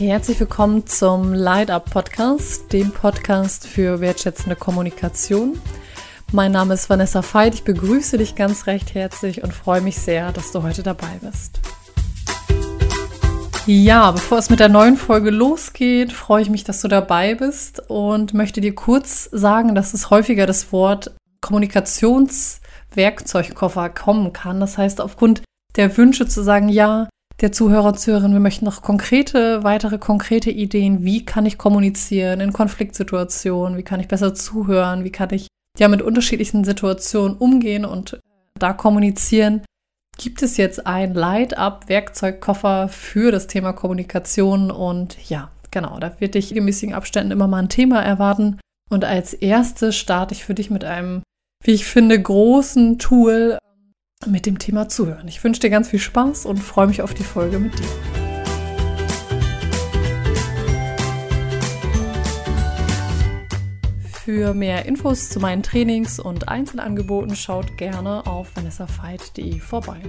Herzlich willkommen zum Light Up Podcast, dem Podcast für wertschätzende Kommunikation. Mein Name ist Vanessa Veit, ich begrüße dich ganz recht herzlich und freue mich sehr, dass du heute dabei bist. Ja, bevor es mit der neuen Folge losgeht, freue ich mich, dass du dabei bist und möchte dir kurz sagen, dass es häufiger das Wort Kommunikationswerkzeugkoffer kommen kann. Das heißt, aufgrund der Wünsche zu sagen, ja, der Zuhörer, Zuhörerin, wir möchten noch konkrete, weitere konkrete Ideen. Wie kann ich kommunizieren in Konfliktsituationen? Wie kann ich besser zuhören? Wie kann ich ja mit unterschiedlichen Situationen umgehen und da kommunizieren? Gibt es jetzt ein Light-Up-Werkzeugkoffer für das Thema Kommunikation? Und ja, genau, da wird dich in regelmäßigen Abständen immer mal ein Thema erwarten. Und als erstes starte ich für dich mit einem, wie ich finde, großen Tool, mit dem Thema Zuhören. Ich wünsche dir ganz viel Spaß und freue mich auf die Folge mit dir. Für mehr Infos zu meinen Trainings und Einzelangeboten schaut gerne auf vanessafeit.de vorbei.